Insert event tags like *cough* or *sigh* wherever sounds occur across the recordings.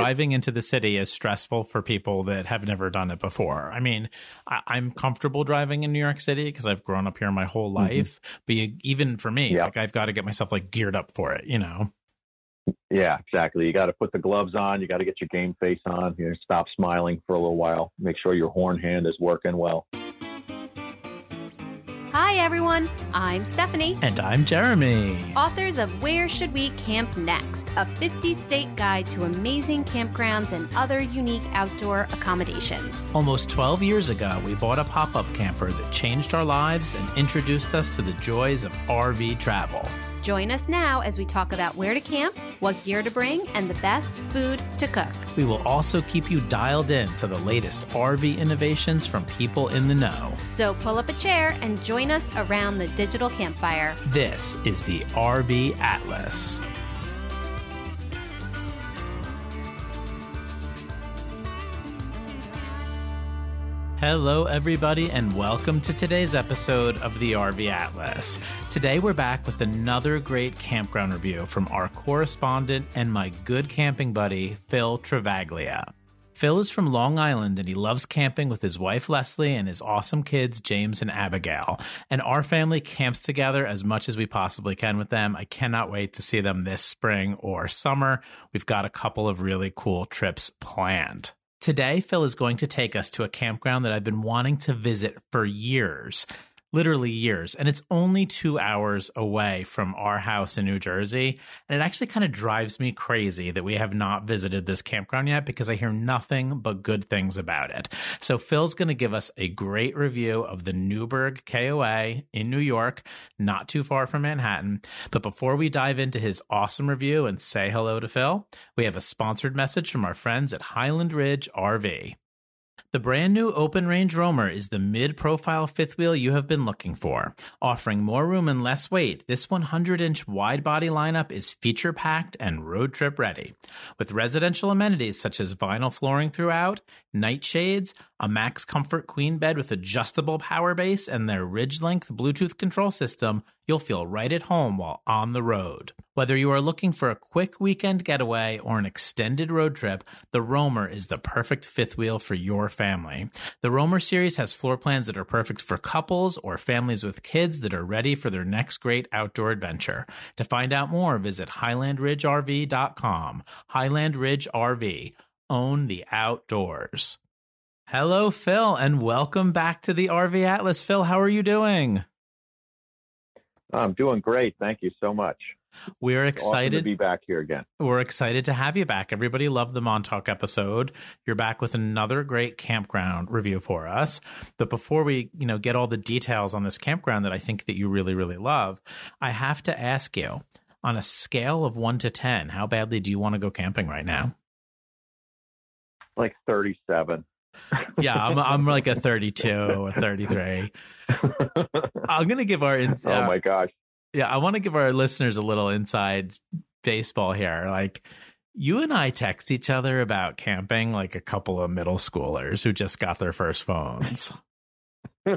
driving into the city is stressful for people that have never done it before. I mean, I, am comfortable driving in New York City because I've grown up here my whole mm-hmm. life. Mm-hmm. But you, even for me, like I've got to get myself like geared up for it, you know. Yeah, exactly. You got to put the gloves on. You got to get your game face on. You know, stop smiling for a little while. Make sure your horn hand is working well. Hi, everyone. I'm Stephanie. And I'm Jeremy. Authors of Where Should We Camp Next? A 50 state guide to amazing campgrounds and other unique outdoor accommodations. Almost 12 years ago, we bought a pop up camper that changed our lives and introduced us to the joys of RV travel. Join us now as we talk about where to camp, what gear to bring, and the best food to cook. We will also keep you dialed in to the latest RV innovations from people in the know. So pull up a chair and join us around the digital campfire. This is the RV Atlas. Hello, everybody, and welcome to today's episode of the RV Atlas. Today, we're back with another great campground review from our correspondent and my good camping buddy, Phil Travaglia. Phil is from Long Island and he loves camping with his wife Leslie and his awesome kids, James and Abigail. And our family camps together as much as we possibly can with them. I cannot wait to see them this spring or summer. We've got a couple of really cool trips planned. Today, Phil is going to take us to a campground that I've been wanting to visit for years literally years. And it's only two hours away from our house in New Jersey. And it actually kind of drives me crazy that we have not visited this campground yet because I hear nothing but good things about it. So Phil's going to give us a great review of the Newburgh KOA in New York, not too far from Manhattan. But before we dive into his awesome review and say hello to Phil, we have a sponsored message from our friends at Highland Ridge RV. The brand new open range Roamer is the mid profile fifth wheel you have been looking for. Offering more room and less weight, this 100 inch wide body lineup is feature packed and road trip ready. With residential amenities such as vinyl flooring throughout, night shades, a max comfort queen bed with adjustable power base, and their ridge length Bluetooth control system, you'll feel right at home while on the road. Whether you are looking for a quick weekend getaway or an extended road trip, the Roamer is the perfect fifth wheel for your family. The Roamer series has floor plans that are perfect for couples or families with kids that are ready for their next great outdoor adventure. To find out more, visit HighlandRidgeRV.com. Highland Ridge RV. Own the outdoors. Hello, Phil, and welcome back to the RV Atlas. Phil, how are you doing? I'm doing great. Thank you so much. We're excited awesome to be back here again. We're excited to have you back. Everybody loved the Montauk episode. You're back with another great campground review for us. But before we, you know, get all the details on this campground that I think that you really, really love, I have to ask you on a scale of one to 10, how badly do you want to go camping right now? Like 37. yeah, I'm *laughs* I'm like a 32 or 33. *laughs* I'm gonna give our ins- oh my uh, gosh yeah, I want to give our listeners a little inside baseball here. Like, you and I text each other about camping like a couple of middle schoolers who just got their first phones. *laughs*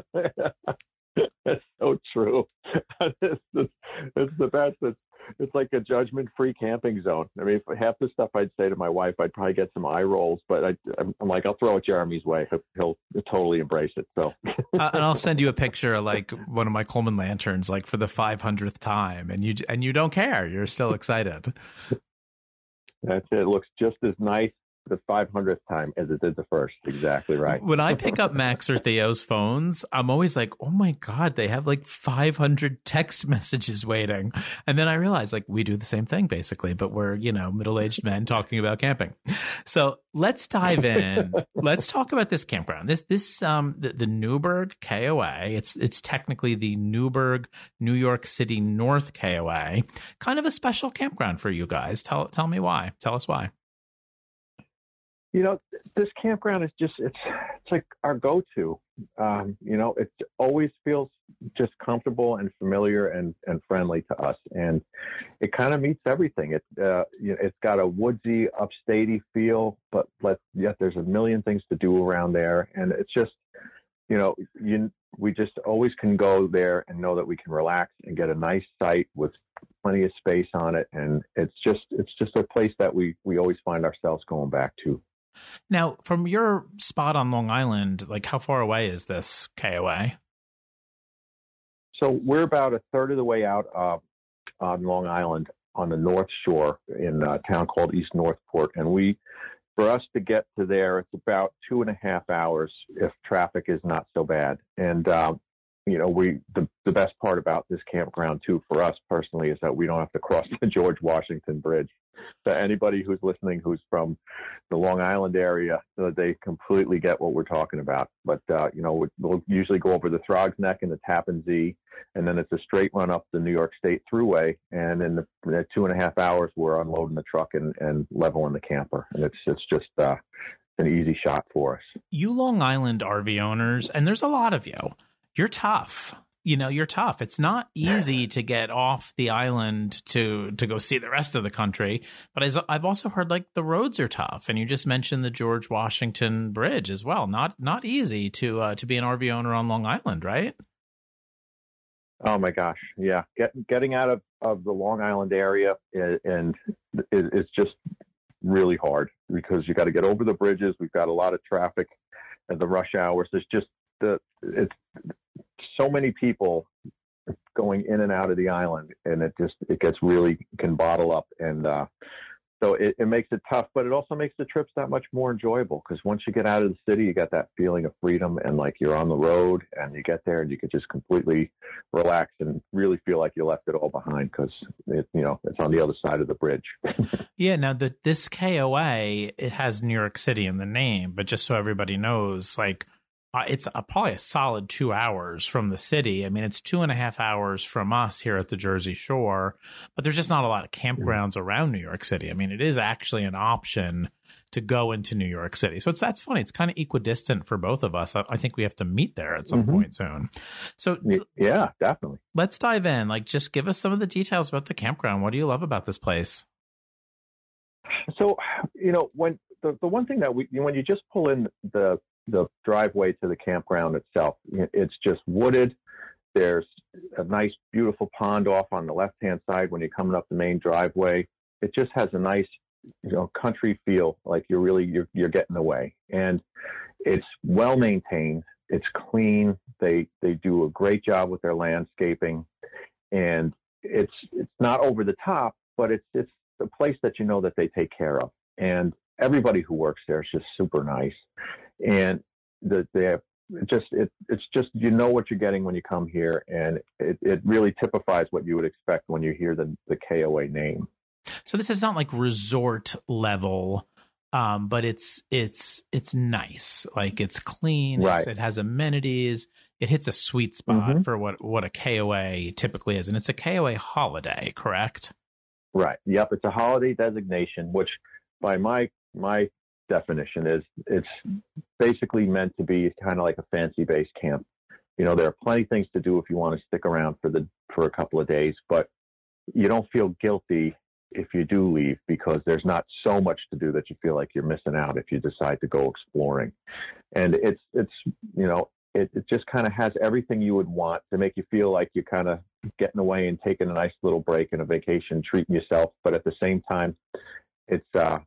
*laughs* That's so true. *laughs* it's, it's the best. It's, it's like a judgment free camping zone. I mean, half the stuff I'd say to my wife, I'd probably get some eye rolls, but I, am like, I'll throw it Jeremy's way. He'll, he'll totally embrace it. So, *laughs* uh, and I'll send you a picture of like one of my Coleman lanterns, like for the 500th time. And you, and you don't care. You're still excited. That's it. It looks just as nice the 500th time as it did the first. Exactly right. when I pick up Max or Theo's phones, I'm always like, oh my God, they have like 500 text *laughs* messages waiting. And then I realize like we do the same thing basically, but we're, you know, middle aged men talking about camping. So let's dive in. *laughs* let's talk about this campground. This, this, um, the, the Newburgh KOA, it's, it's technically the Newburgh, New York City North KOA, kind of a special campground for you guys. Tell, tell me why. Tell us why you know, this campground is just it's it's like our go-to. Um, you know, it always feels just comfortable and familiar and and friendly to us, and it kind of meets everything. It uh, you know, it's got a woodsy, upstatey feel, but let, yet there's a million things to do around there, and it's just you know, you we just always can go there and know that we can relax and get a nice site with plenty of space on it, and it's just it's just a place that we we always find ourselves going back to. Now, from your spot on Long Island, like how far away is this KOA? So we're about a third of the way out uh, on Long Island on the North Shore in a town called East Northport, and we for us to get to there, it's about two and a half hours if traffic is not so bad. And um, you know, we the, the best part about this campground too for us personally is that we don't have to cross the *laughs* George Washington Bridge. So anybody who's listening who's from the Long Island area, so they completely get what we're talking about. But uh, you know, we'll usually go over the Throgs Neck and the Tappan Zee, and then it's a straight run up the New York State Thruway. And in the, the two and a half hours, we're unloading the truck and, and leveling the camper, and it's it's just uh, an easy shot for us. You Long Island RV owners, and there's a lot of you you're tough. You know you're tough. It's not easy to get off the island to to go see the rest of the country but as i've also heard like the roads are tough and you just mentioned the george washington bridge as well. Not not easy to uh, to be an rv owner on long island right? Oh my gosh. Yeah. Get, getting out of of the long island area and it's just really hard because you got to get over the bridges. We've got a lot of traffic at the rush hours. There's just the it's so many people going in and out of the island, and it just it gets really can bottle up, and uh, so it, it makes it tough. But it also makes the trips that much more enjoyable because once you get out of the city, you got that feeling of freedom, and like you're on the road, and you get there, and you can just completely relax and really feel like you left it all behind because it you know it's on the other side of the bridge. *laughs* yeah. Now the this KOA it has New York City in the name, but just so everybody knows, like uh, it's a, probably a solid two hours from the city. I mean, it's two and a half hours from us here at the Jersey Shore, but there's just not a lot of campgrounds around New York City. I mean, it is actually an option to go into New York City. So it's that's funny. It's kind of equidistant for both of us. I, I think we have to meet there at some mm-hmm. point soon. So yeah, definitely. Let's dive in. Like, just give us some of the details about the campground. What do you love about this place? So, you know, when the, the one thing that we when you just pull in the the driveway to the campground itself. It's just wooded. There's a nice, beautiful pond off on the left hand side when you're coming up the main driveway. It just has a nice, you know, country feel, like you're really you're, you're getting away. And it's well maintained. It's clean. They they do a great job with their landscaping, and it's it's not over the top, but it's it's a place that you know that they take care of. And everybody who works there is just super nice and the, they have just it, it's just you know what you're getting when you come here, and it, it really typifies what you would expect when you hear the the KOA name. So this is not like resort level, um, but it's it's it's nice. Like it's clean. Right. It's, it has amenities. It hits a sweet spot mm-hmm. for what what a KOA typically is, and it's a KOA holiday, correct? Right. Yep. It's a holiday designation, which by my my definition is it's basically meant to be kind of like a fancy base camp. You know, there are plenty of things to do if you want to stick around for the for a couple of days, but you don't feel guilty if you do leave because there's not so much to do that you feel like you're missing out if you decide to go exploring. And it's it's you know it, it just kind of has everything you would want to make you feel like you're kind of getting away and taking a nice little break and a vacation, treating yourself, but at the same time, it's uh,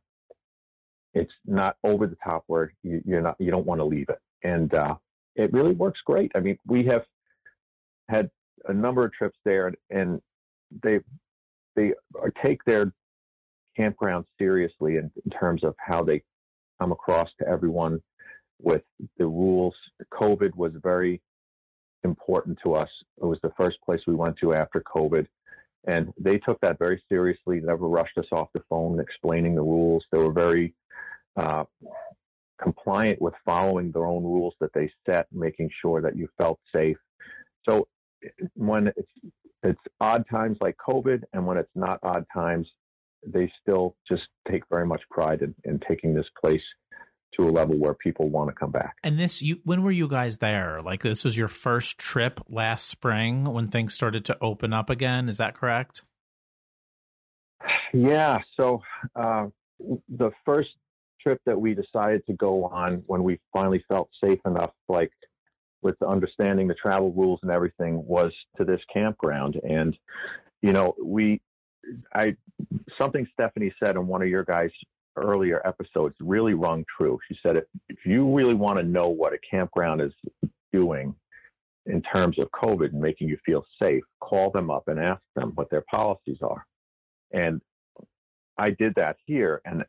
it's not over the top where you, are not you don't want to leave it, and uh, it really works great. I mean, we have had a number of trips there, and they they take their campground seriously in, in terms of how they come across to everyone with the rules. COVID was very important to us. It was the first place we went to after COVID. And they took that very seriously, never rushed us off the phone explaining the rules. They were very uh, compliant with following their own rules that they set, making sure that you felt safe. So when it's it's odd times like COVID, and when it's not odd times, they still just take very much pride in, in taking this place to a level where people want to come back. And this, you, when were you guys there? Like this was your first trip last spring when things started to open up again. Is that correct? Yeah. So uh, the first trip that we decided to go on when we finally felt safe enough, like with understanding the travel rules and everything was to this campground. And, you know, we, I, something Stephanie said in one of your guys' earlier episodes really rung true. She said, if, if you really want to know what a campground is doing in terms of COVID and making you feel safe, call them up and ask them what their policies are. And I did that here. And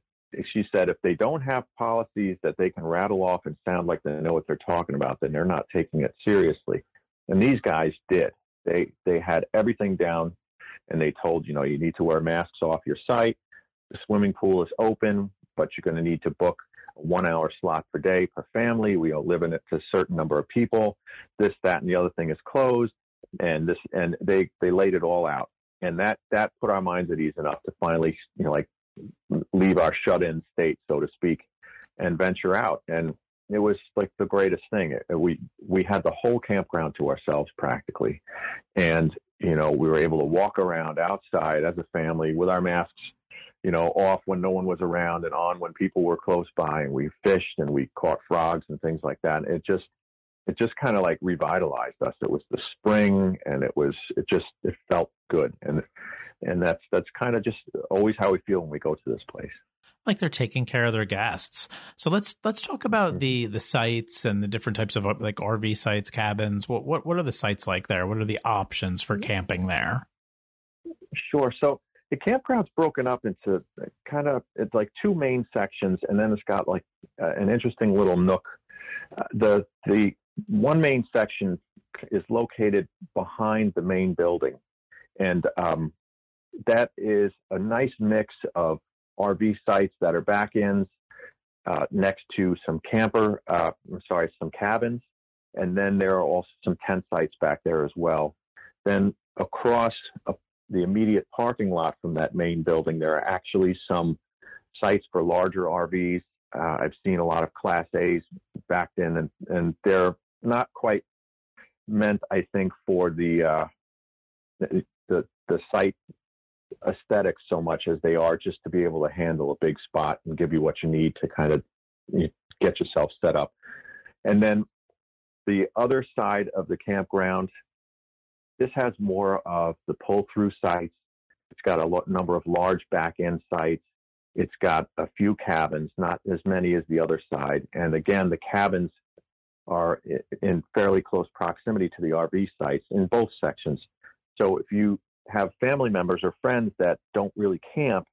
she said if they don't have policies that they can rattle off and sound like they know what they're talking about, then they're not taking it seriously. And these guys did. They they had everything down, and they told you know you need to wear masks off your site. The swimming pool is open, but you're going to need to book a one hour slot per day per family. We are it to a certain number of people. This, that, and the other thing is closed. And this, and they, they laid it all out. And that, that put our minds at ease enough to finally, you know, like leave our shut in state, so to speak, and venture out. And it was like the greatest thing. We, we had the whole campground to ourselves practically. And, you know, we were able to walk around outside as a family with our masks you know, off when no one was around and on when people were close by. And we fished and we caught frogs and things like that. And it just, it just kind of like revitalized us. It was the spring and it was, it just, it felt good. And, and that's, that's kind of just always how we feel when we go to this place like they're taking care of their guests. So let's let's talk about mm-hmm. the the sites and the different types of like RV sites, cabins. What what what are the sites like there? What are the options for camping there? Sure. So the campground's broken up into kind of it's like two main sections, and then it's got like uh, an interesting little nook. Uh, the the one main section is located behind the main building, and um, that is a nice mix of RV sites that are back ends uh, next to some camper, uh, I'm sorry, some cabins, and then there are also some tent sites back there as well. Then across a the immediate parking lot from that main building, there are actually some sites for larger RVs. Uh, I've seen a lot of Class A's backed in, and, and they're not quite meant, I think, for the, uh, the, the the site aesthetics so much as they are just to be able to handle a big spot and give you what you need to kind of get yourself set up. And then the other side of the campground this has more of the pull through sites. It's got a lo- number of large back end sites. It's got a few cabins, not as many as the other side. And again, the cabins are in fairly close proximity to the RV sites in both sections. So if you have family members or friends that don't really camp,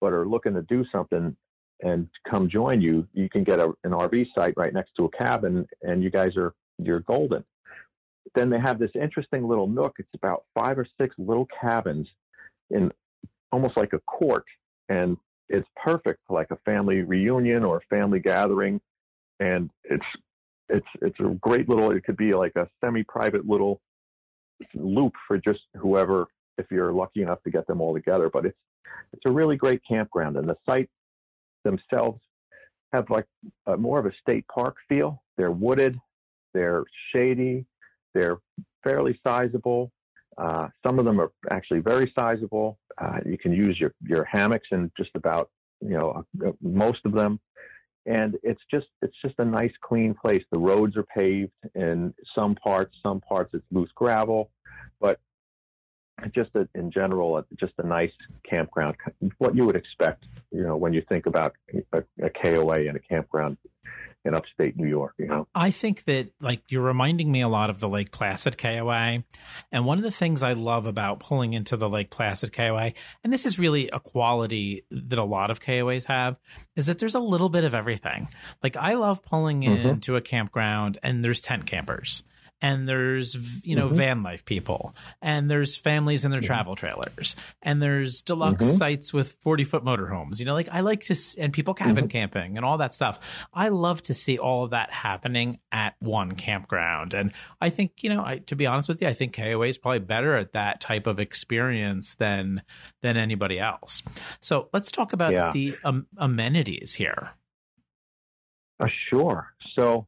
but are looking to do something and come join you, you can get a, an RV site right next to a cabin and you guys are, you're golden then they have this interesting little nook. It's about five or six little cabins in almost like a court, and it's perfect for like a family reunion or a family gathering. And it's it's it's a great little. It could be like a semi-private little loop for just whoever, if you're lucky enough to get them all together. But it's it's a really great campground, and the site themselves have like a, more of a state park feel. They're wooded, they're shady, they're fairly sizable. Uh, some of them are actually very sizable. Uh, you can use your, your hammocks in just about you know uh, most of them, and it's just it's just a nice clean place. The roads are paved in some parts, some parts it's loose gravel, but just a, in general, just a nice campground. What you would expect, you know, when you think about a, a KOA and a campground in upstate New York, you know? I think that like you're reminding me a lot of the Lake Placid KOA. And one of the things I love about pulling into the Lake Placid KOA, and this is really a quality that a lot of KOAs have, is that there's a little bit of everything. Like I love pulling mm-hmm. into a campground and there's tent campers and there's you know mm-hmm. van life people and there's families in their mm-hmm. travel trailers and there's deluxe mm-hmm. sites with 40 foot motorhomes you know like i like to and people cabin mm-hmm. camping and all that stuff i love to see all of that happening at one campground and i think you know I, to be honest with you i think koa is probably better at that type of experience than than anybody else so let's talk about yeah. the um, amenities here uh, sure so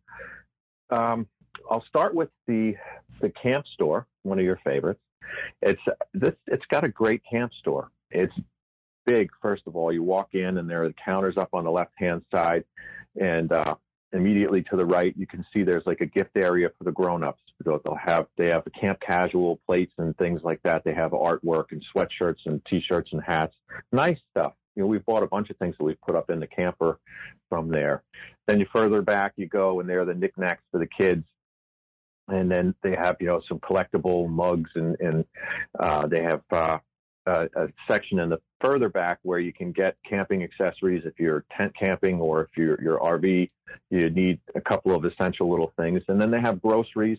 um, I'll start with the the camp store, one of your favorites. It's this. It's got a great camp store. It's big. First of all, you walk in and there are the counters up on the left hand side, and uh, immediately to the right, you can see there's like a gift area for the grown-ups. They'll have they have the camp casual plates and things like that. They have artwork and sweatshirts and t-shirts and hats. Nice stuff. You know, we've bought a bunch of things that we've put up in the camper from there. Then you further back you go, and there are the knickknacks for the kids. And then they have, you know, some collectible mugs, and and uh, they have uh, a, a section in the further back where you can get camping accessories if you're tent camping or if you're your RV, you need a couple of essential little things. And then they have groceries,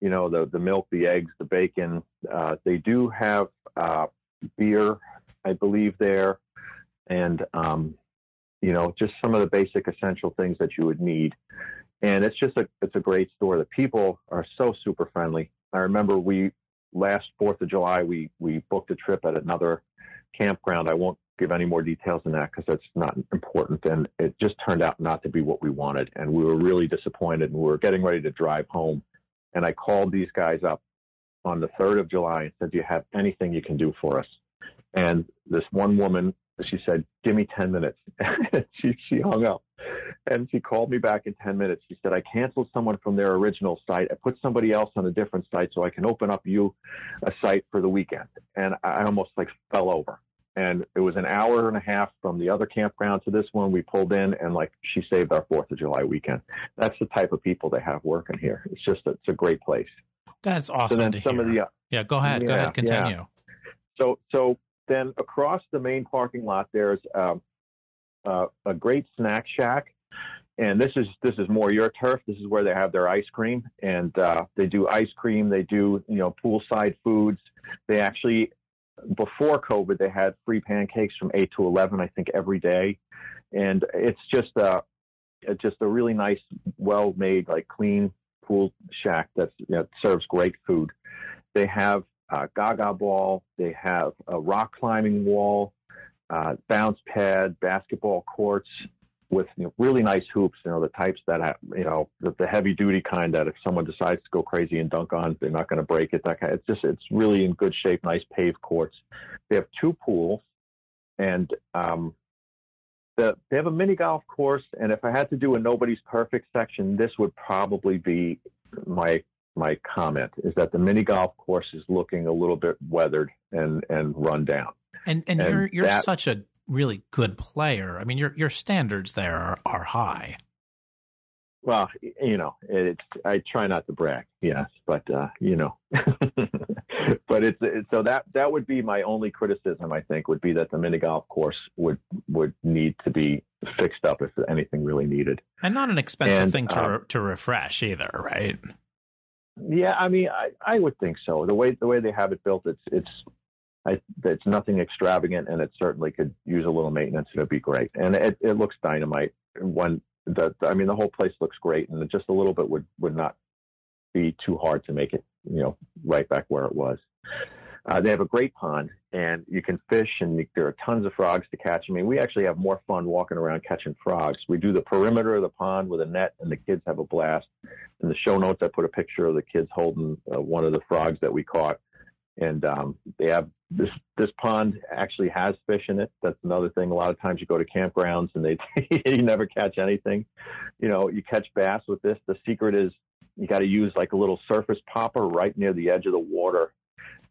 you know, the the milk, the eggs, the bacon. Uh, they do have uh, beer, I believe, there, and um, you know, just some of the basic essential things that you would need. And it's just a it's a great store. The people are so super friendly. I remember we last Fourth of July, we we booked a trip at another campground. I won't give any more details than that because that's not important. And it just turned out not to be what we wanted, and we were really disappointed. And we were getting ready to drive home, and I called these guys up on the third of July and said, "Do you have anything you can do for us?" And this one woman she said, "Give me ten minutes." *laughs* she she hung up, and she called me back in ten minutes. She said, "I canceled someone from their original site. I put somebody else on a different site so I can open up you a site for the weekend." And I almost like fell over. And it was an hour and a half from the other campground to this one. We pulled in, and like she saved our Fourth of July weekend. That's the type of people they have working here. It's just a, it's a great place. That's awesome. So then some hear. of the uh, yeah, go ahead, yeah, go ahead, continue. Yeah. So so then across the main parking lot, there's um, uh, a great snack shack, and this is this is more your turf. This is where they have their ice cream, and uh, they do ice cream. They do you know poolside foods. They actually before COVID they had free pancakes from eight to eleven, I think, every day, and it's just a just a really nice, well made, like clean pool shack that you know, serves great food. They have uh, gaga ball. They have a rock climbing wall, uh, bounce pad, basketball courts with you know, really nice hoops. You know the types that have, you know the, the, heavy duty kind that if someone decides to go crazy and dunk on, they're not going to break it. That kind. It's just it's really in good shape. Nice paved courts. They have two pools, and um, the, they have a mini golf course. And if I had to do a nobody's perfect section, this would probably be my my comment is that the mini golf course is looking a little bit weathered and and run down. And and, and you're you're that, such a really good player. I mean, your your standards there are, are high. Well, you know, it's I try not to brag, yes, but uh, you know, *laughs* but it's, it's so that that would be my only criticism. I think would be that the mini golf course would would need to be fixed up if anything really needed, and not an expensive and, thing to uh, to refresh either, right? Yeah, I mean, I, I would think so. The way the way they have it built, it's it's I, it's nothing extravagant, and it certainly could use a little maintenance. It'd be great, and it, it looks dynamite. When the I mean, the whole place looks great, and just a little bit would would not be too hard to make it, you know, right back where it was. Uh, they have a great pond, and you can fish, and there are tons of frogs to catch. I mean, we actually have more fun walking around catching frogs. We do the perimeter of the pond with a net, and the kids have a blast. In the show notes, I put a picture of the kids holding uh, one of the frogs that we caught, and um, they have this this pond actually has fish in it. That's another thing. A lot of times you go to campgrounds and they *laughs* you never catch anything. You know, you catch bass with this. The secret is you got to use like a little surface popper right near the edge of the water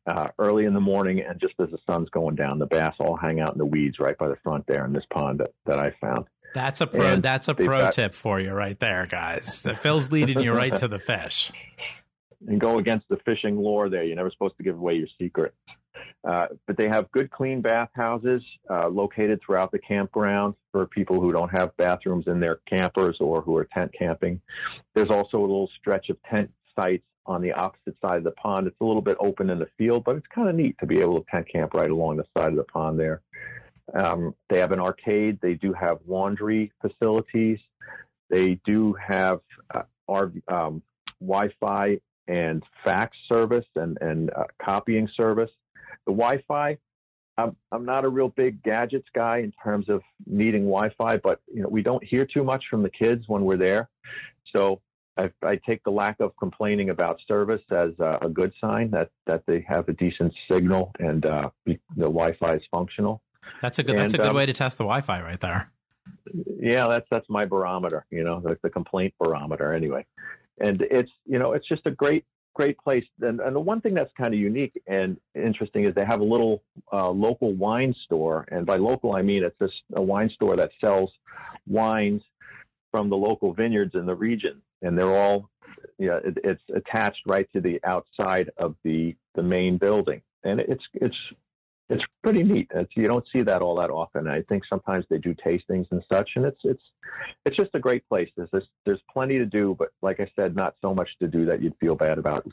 uh, early in the morning and just as the sun's going down, the bass all hang out in the weeds right by the front there in this pond that, that I found. That's a pro. And that's a pro got, tip for you right there, guys. Phil's leading you right to the fish. *laughs* And go against the fishing lore there. You're never supposed to give away your secret. Uh, but they have good, clean bathhouses uh, located throughout the campground for people who don't have bathrooms in their campers or who are tent camping. There's also a little stretch of tent sites on the opposite side of the pond. It's a little bit open in the field, but it's kind of neat to be able to tent camp right along the side of the pond there. Um, they have an arcade. They do have laundry facilities. They do have uh, our um, Wi-Fi and fax service and and uh, copying service. The Wi-Fi. I'm I'm not a real big gadgets guy in terms of needing Wi-Fi, but you know we don't hear too much from the kids when we're there. So I, I, take the lack of complaining about service as a, a, good sign that, that they have a decent signal and uh, the Wi-Fi is functional. That's a good. And, that's a good um, way to test the Wi-Fi right there. Yeah, that's that's my barometer. You know, the, the complaint barometer. Anyway, and it's you know it's just a great great place. And, and the one thing that's kind of unique and interesting is they have a little uh, local wine store, and by local I mean it's just a wine store that sells wines from the local vineyards in the region, and they're all know, it, it's attached right to the outside of the the main building, and it's it's it's pretty neat. It's, you don't see that all that often. I think sometimes they do tastings and such, and it's it's it's just a great place. There's this, there's plenty to do, but like I said, not so much to do that you'd feel bad about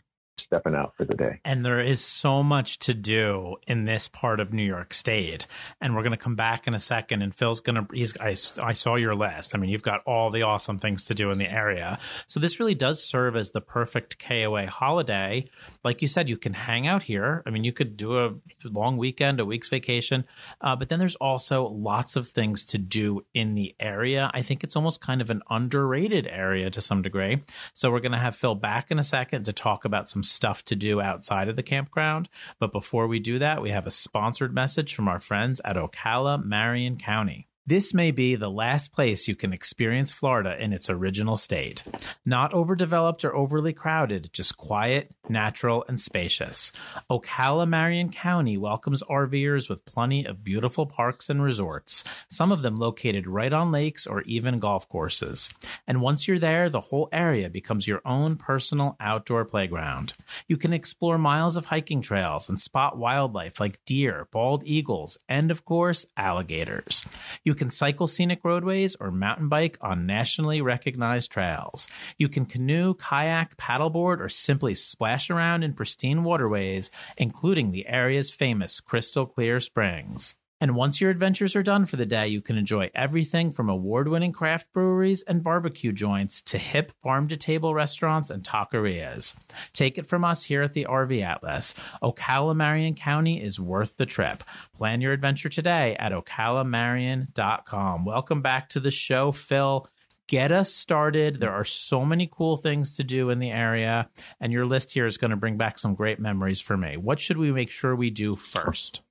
stepping out for the day. And there is so much to do in this part of New York State. And we're going to come back in a second. And Phil's going to, he's, I, I saw your list. I mean, you've got all the awesome things to do in the area. So this really does serve as the perfect KOA holiday. Like you said, you can hang out here. I mean, you could do a long weekend, a week's vacation. Uh, but then there's also lots of things to do in the area. I think it's almost kind of an underrated area to some degree. So we're going to have Phil back in a second to talk about some stuff to do outside of the campground. But before we do that, we have a sponsored message from our friends at Ocala Marion County. This may be the last place you can experience Florida in its original state. Not overdeveloped or overly crowded, just quiet, natural, and spacious. Ocala Marion County welcomes RVers with plenty of beautiful parks and resorts, some of them located right on lakes or even golf courses. And once you're there, the whole area becomes your own personal outdoor playground. You can explore miles of hiking trails and spot wildlife like deer, bald eagles, and of course, alligators. You you can cycle scenic roadways or mountain bike on nationally recognized trails. You can canoe, kayak, paddleboard, or simply splash around in pristine waterways, including the area's famous crystal clear springs. And once your adventures are done for the day, you can enjoy everything from award winning craft breweries and barbecue joints to hip farm to table restaurants and taquerias. Take it from us here at the RV Atlas. Ocala Marion County is worth the trip. Plan your adventure today at ocalamarion.com. Welcome back to the show, Phil get us started. There are so many cool things to do in the area, and your list here is going to bring back some great memories for me. What should we make sure we do first?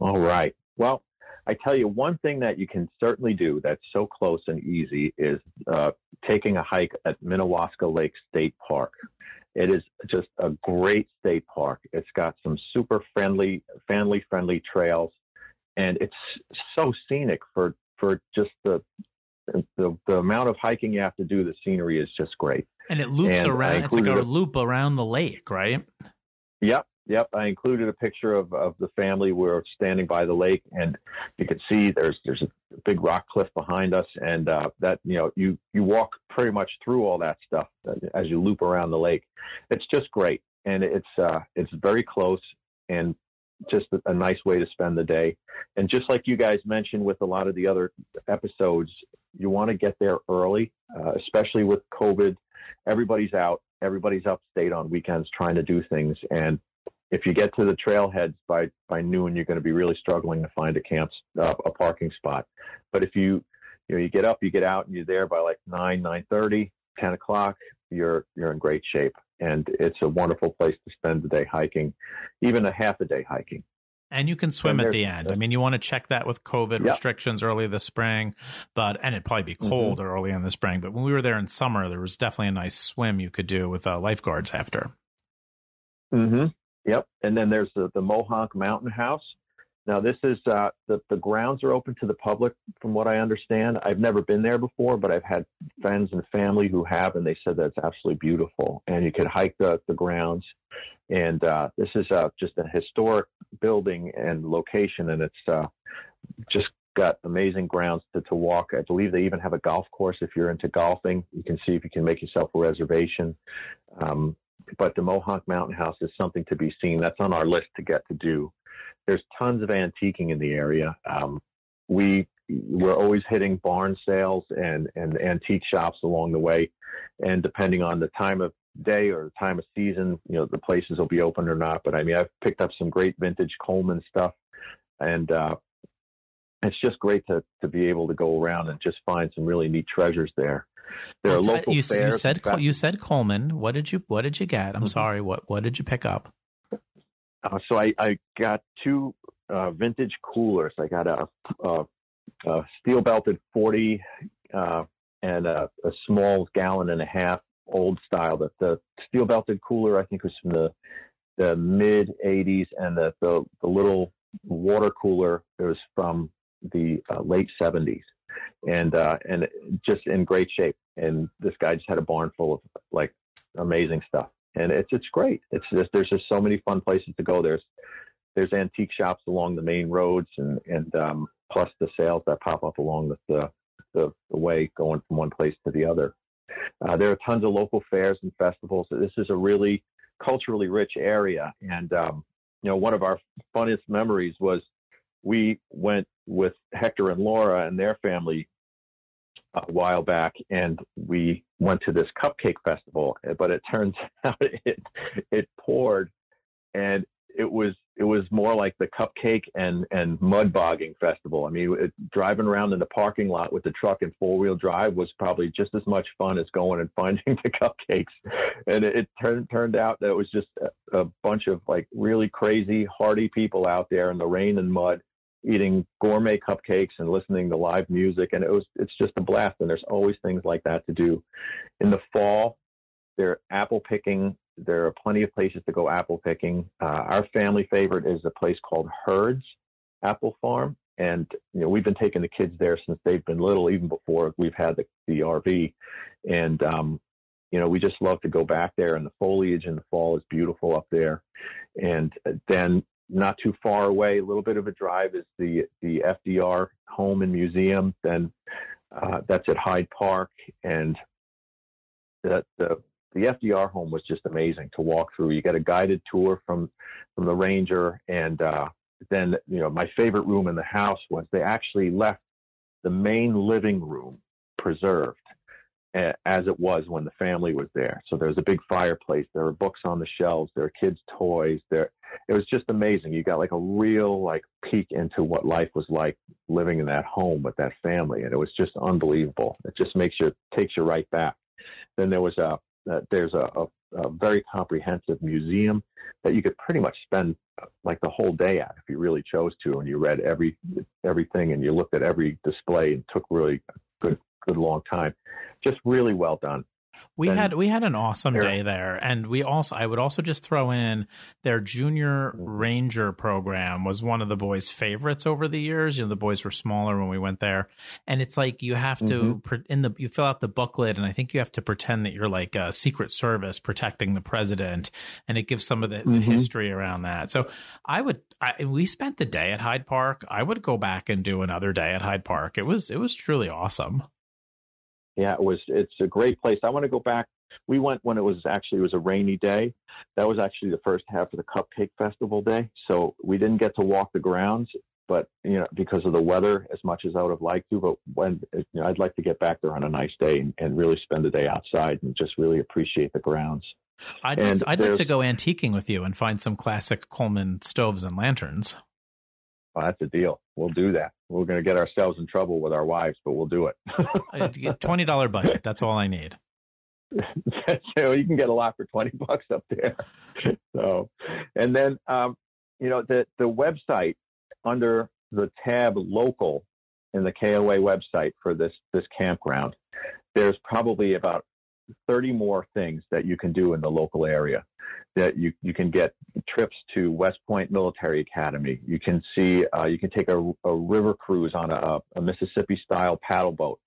All right. Well, I tell you, one thing that you can certainly do that's so close and easy is uh, taking a hike at Minnewaska Lake State Park. It is just a great state park. It's got some super friendly, family friendly trails, and it's so scenic for for just the the, the amount of hiking you have to do. The scenery is just great, and it loops and around. It's like a, a loop around the lake, right? Yep, Yep, I included a picture of, of the family. We're standing by the lake, and you can see there's there's a big rock cliff behind us, and uh, that you know you you walk pretty much through all that stuff as you loop around the lake. It's just great, and it's uh, it's very close and just a, a nice way to spend the day. And just like you guys mentioned with a lot of the other episodes, you want to get there early, uh, especially with COVID. Everybody's out everybody's upstate on weekends trying to do things and if you get to the trailheads by by noon, you're going to be really struggling to find a camp uh, a parking spot. But if you you know you get up, you get out, and you're there by like nine, nine thirty, ten o'clock, you're you're in great shape, and it's a wonderful place to spend the day hiking, even a half a day hiking. And you can swim at the end. I mean, you want to check that with COVID restrictions early this spring, but and it'd probably be cold mm-hmm. early in the spring. But when we were there in summer, there was definitely a nice swim you could do with uh, lifeguards after. Mm-hmm. Yep. And then there's the, the Mohonk Mountain House. Now, this is uh, the, the grounds are open to the public, from what I understand. I've never been there before, but I've had friends and family who have, and they said that it's absolutely beautiful. And you could hike the, the grounds. And uh, this is uh, just a historic building and location, and it's uh, just got amazing grounds to, to walk. I believe they even have a golf course if you're into golfing. You can see if you can make yourself a reservation. Um, but the Mohonk Mountain House is something to be seen. That's on our list to get to do. There's tons of antiquing in the area. Um, we we're always hitting barn sales and and antique shops along the way, and depending on the time of day or the time of season, you know the places will be open or not. But I mean, I've picked up some great vintage Coleman stuff, and uh, it's just great to to be able to go around and just find some really neat treasures there. There are local you, fairs. You said you said Coleman. What did you What did you get? I'm mm-hmm. sorry. What What did you pick up? Uh, so I, I got two uh, vintage coolers. I got a, a a steel belted 40 uh, and a, a, small gallon and a half old style. That the steel belted cooler I think was from the the mid 80s, and the, the, the little water cooler it was from the uh, late 70s, and uh, and just in great shape. And this guy just had a barn full of like amazing stuff, and it's it's great. It's just there's just so many fun places to go. There's there's antique shops along the main roads, and and um, plus the sales that pop up along the, the the, the way going from one place to the other. Uh, there are tons of local fairs and festivals. This is a really culturally rich area, and um, you know one of our funnest memories was we went with Hector and Laura and their family a while back, and we went to this cupcake festival. But it turns *laughs* out it it poured, and it was it was more like the cupcake and and mud bogging festival. I mean, it, driving around in the parking lot with the truck in four wheel drive was probably just as much fun as going and *laughs* finding the cupcakes. And it, it turned turned out that it was just a, a bunch of like really crazy, hardy people out there in the rain and mud eating gourmet cupcakes and listening to live music and it was it's just a blast. And there's always things like that to do. In the fall they're apple picking. There are plenty of places to go apple picking. Uh, our family favorite is a place called Hurds Apple Farm, and you know we've been taking the kids there since they've been little, even before we've had the, the RV, and um, you know we just love to go back there. And the foliage in the fall is beautiful up there, and then not too far away, a little bit of a drive, is the the FDR Home and Museum. Then uh, that's at Hyde Park, and the, the the FDR home was just amazing to walk through. You get a guided tour from from the ranger, and uh, then you know my favorite room in the house was they actually left the main living room preserved as it was when the family was there. So there's a big fireplace. There are books on the shelves. There are kids' toys. There, it was just amazing. You got like a real like peek into what life was like living in that home with that family, and it was just unbelievable. It just makes you takes you right back. Then there was a uh, there's a, a, a, very comprehensive museum that you could pretty much spend uh, like the whole day at if you really chose to, and you read every everything and you looked at every display and took really good good long time. Just really well done. We had we had an awesome day there, and we also I would also just throw in their junior ranger program was one of the boys' favorites over the years. You know, the boys were smaller when we went there, and it's like you have to mm-hmm. in the you fill out the booklet, and I think you have to pretend that you're like a Secret Service protecting the president, and it gives some of the, mm-hmm. the history around that. So I would I, we spent the day at Hyde Park. I would go back and do another day at Hyde Park. It was it was truly awesome. Yeah, it was. It's a great place. I want to go back. We went when it was actually it was a rainy day. That was actually the first half of the Cupcake Festival day. So we didn't get to walk the grounds, but you know because of the weather as much as I would have liked to. But when you know, I'd like to get back there on a nice day and, and really spend the day outside and just really appreciate the grounds. I'd, I'd like to go antiquing with you and find some classic Coleman stoves and lanterns. Well, that's a deal. We'll do that. We're going to get ourselves in trouble with our wives, but we'll do it. Twenty dollar budget. That's all I need. *laughs* so you can get a lot for twenty bucks up there. So, and then um, you know the the website under the tab local in the KOA website for this this campground. There's probably about 30 more things that you can do in the local area. That you, you can get trips to West Point Military Academy. You can see, uh, you can take a, a, river cruise on a, a Mississippi style paddle boat.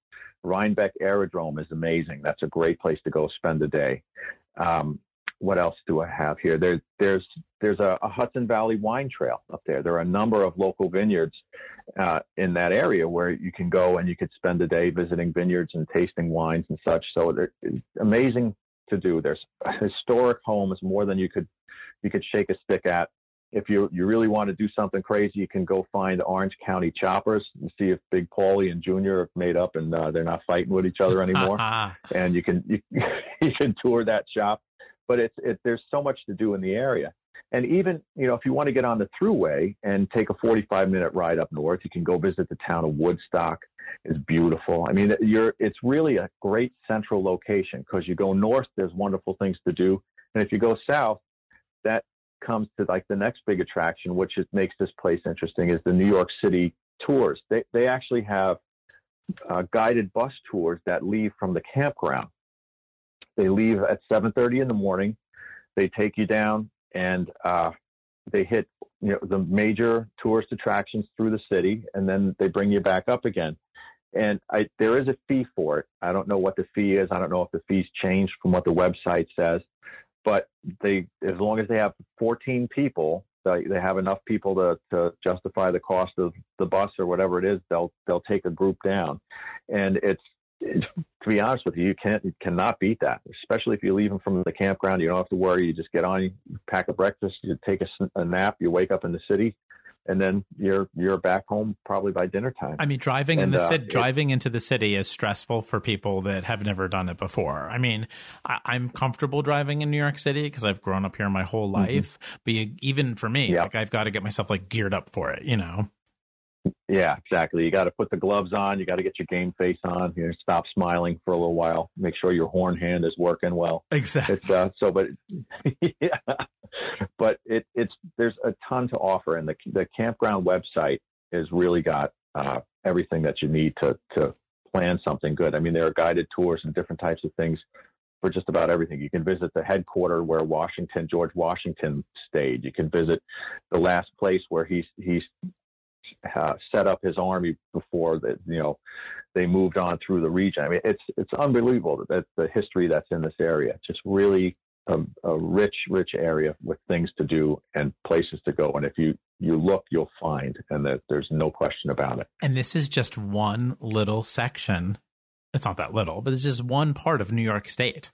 Rhinebeck Aerodrome is amazing. That's a great place to go spend a day. Um, what else do I have here? There's there's there's a, a, Hudson Valley wine trail up there. There are a number of local vineyards uh, in that area where you can go and you could spend a day visiting vineyards and tasting wines and such. So it's amazing to do. There's historic homes more than you could you could shake a stick at. If you you really want to do something crazy, you can go find Orange County choppers and see if Big Paulie and Junior have made up and uh, they're not fighting with each other anymore. *laughs* and you can you, *laughs* you can tour that shop but it's it, there's so much to do in the area. And even you know if you want to get on the thruway and take a 45 minute ride up north, you can go visit the town of Woodstock. It's beautiful. I mean, you're it's really a great central location because you go north, there's wonderful things to do, and if you go south, that comes to like the next big attraction, which is, makes this place interesting, is the New York City tours. They they actually have uh, guided bus tours that leave from the campground. They leave at 7:30 in the morning. They take you down and uh, they hit you know the major tourist attractions through the city, and then they bring you back up again. And I, there is a fee for it. I don't know what the fee is. I don't know if the fee's changed from what the website says. But they, as long as they have 14 people, they, have enough people to, to justify the cost of the bus or whatever it is. They'll they'll take a group down, and it's to be honest with you, you can't you cannot beat that. Especially if you leave them from the campground, you don't have to worry. You just get on, you pack a breakfast, you take a, a nap, you wake up in the city, and then you're you're back home probably by dinner time. I mean, driving and, in the uh, city, driving into the city is stressful for people that have never done it before. I mean, I, am comfortable driving in New York City because I've grown up here my whole mm-hmm. life. Mm-hmm. But you, even for me, like I've got to get myself like geared up for it. You know. Yeah, exactly. You got to put the gloves on. You got to get your game face on. You know, stop smiling for a little while. Make sure your horn hand is working well. Exactly. It's, uh, so, but *laughs* yeah, but it, it's there's a ton to offer, and the the campground website has really got uh, everything that you need to to plan something good. I mean, there are guided tours and different types of things for just about everything. You can visit the headquarters where Washington, George Washington stayed. You can visit the last place where he's he's uh, set up his army before that. You know, they moved on through the region. I mean, it's it's unbelievable that the history that's in this area. It's just really a, a, rich, rich area with things to do and places to go. And if you you look, you'll find, and that there's no question about it. And this is just one little section. It's not that little, but it's just one part of New York State.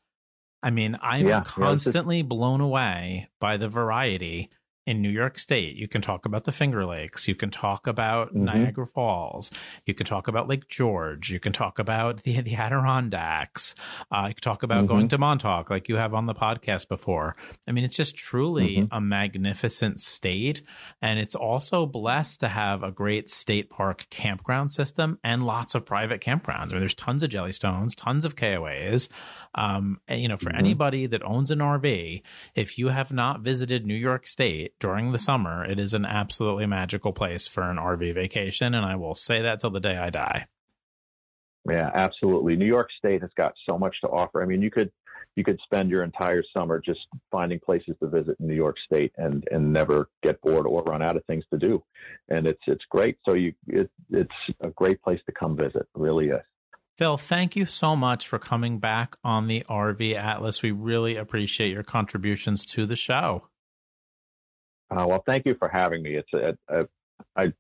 I mean, I'm yeah, constantly yeah, blown away by the variety in New York State, you can talk about the Finger Lakes. You can talk about mm-hmm. Niagara Falls. You can talk about Lake George. You can talk about the, the Adirondacks. Uh, you can talk about mm-hmm. going to Montauk, like you have on the podcast before. I mean, it's just truly mm-hmm. a magnificent state. And it's also blessed to have a great state park campground system and lots of private campgrounds. I mean, there's tons of Jellystones, tons of KOAs. Um, and, you know, for mm-hmm. anybody that owns an RV, if you have not visited New York State during the summer, it is an absolutely magical place for an RV vacation. And I will say that till the day I die. Yeah, absolutely. New York State has got so much to offer. I mean, you could you could spend your entire summer just finding places to visit in New York State and and never get bored or run out of things to do. And it's it's great. So you it, it's a great place to come visit. It really is. Phil, thank you so much for coming back on the RV Atlas. We really appreciate your contributions to the show. Uh, well, thank you for having me. It's I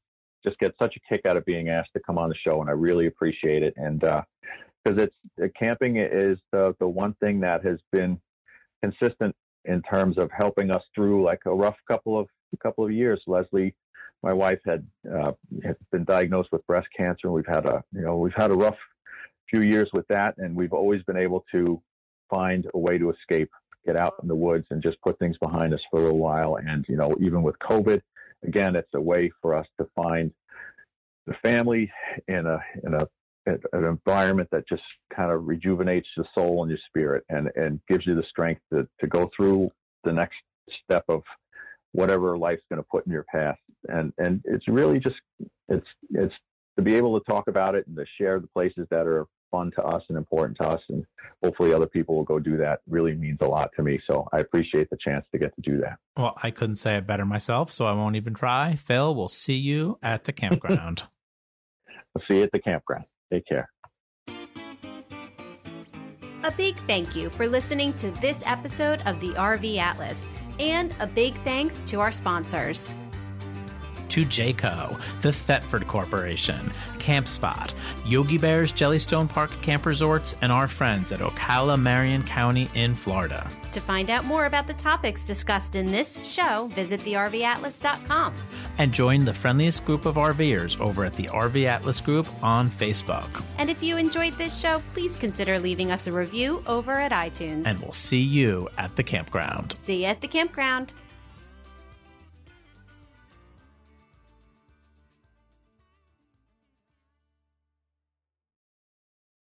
just get such a kick out of being asked to come on the show, and I really appreciate it. And because uh, it's uh, camping is the the one thing that has been consistent in terms of helping us through like a rough couple of couple of years. Leslie, my wife, had, uh, had been diagnosed with breast cancer, and we've had a you know we've had a rough few years with that, and we've always been able to find a way to escape, get out in the woods, and just put things behind us for a little while. And you know, even with COVID, again, it's a way for us to find the family in a in a an environment that just kind of rejuvenates the soul and your spirit and and gives you the strength to to go through the next step of whatever life's going to put in your path and and it's really just it's it's to be able to talk about it and to share the places that are fun to us and important to us. And hopefully other people will go do that really means a lot to me. So I appreciate the chance to get to do that. Well, I couldn't say it better myself, so I won't even try. Phil, we'll see you at the campground. *laughs* I'll see you at the campground. Take care. A big thank you for listening to this episode of the RV Atlas, and a big thanks to our sponsors to Jayco, the Thetford Corporation, CampSpot, Yogi Bear's Jellystone Park Camp Resorts, and our friends at Ocala, Marion County in Florida. To find out more about the topics discussed in this show, visit thervatlas.com. And join the friendliest group of RVers over at the RV Atlas Group on Facebook. And if you enjoyed this show, please consider leaving us a review over at iTunes. And we'll see you at the campground. See you at the campground.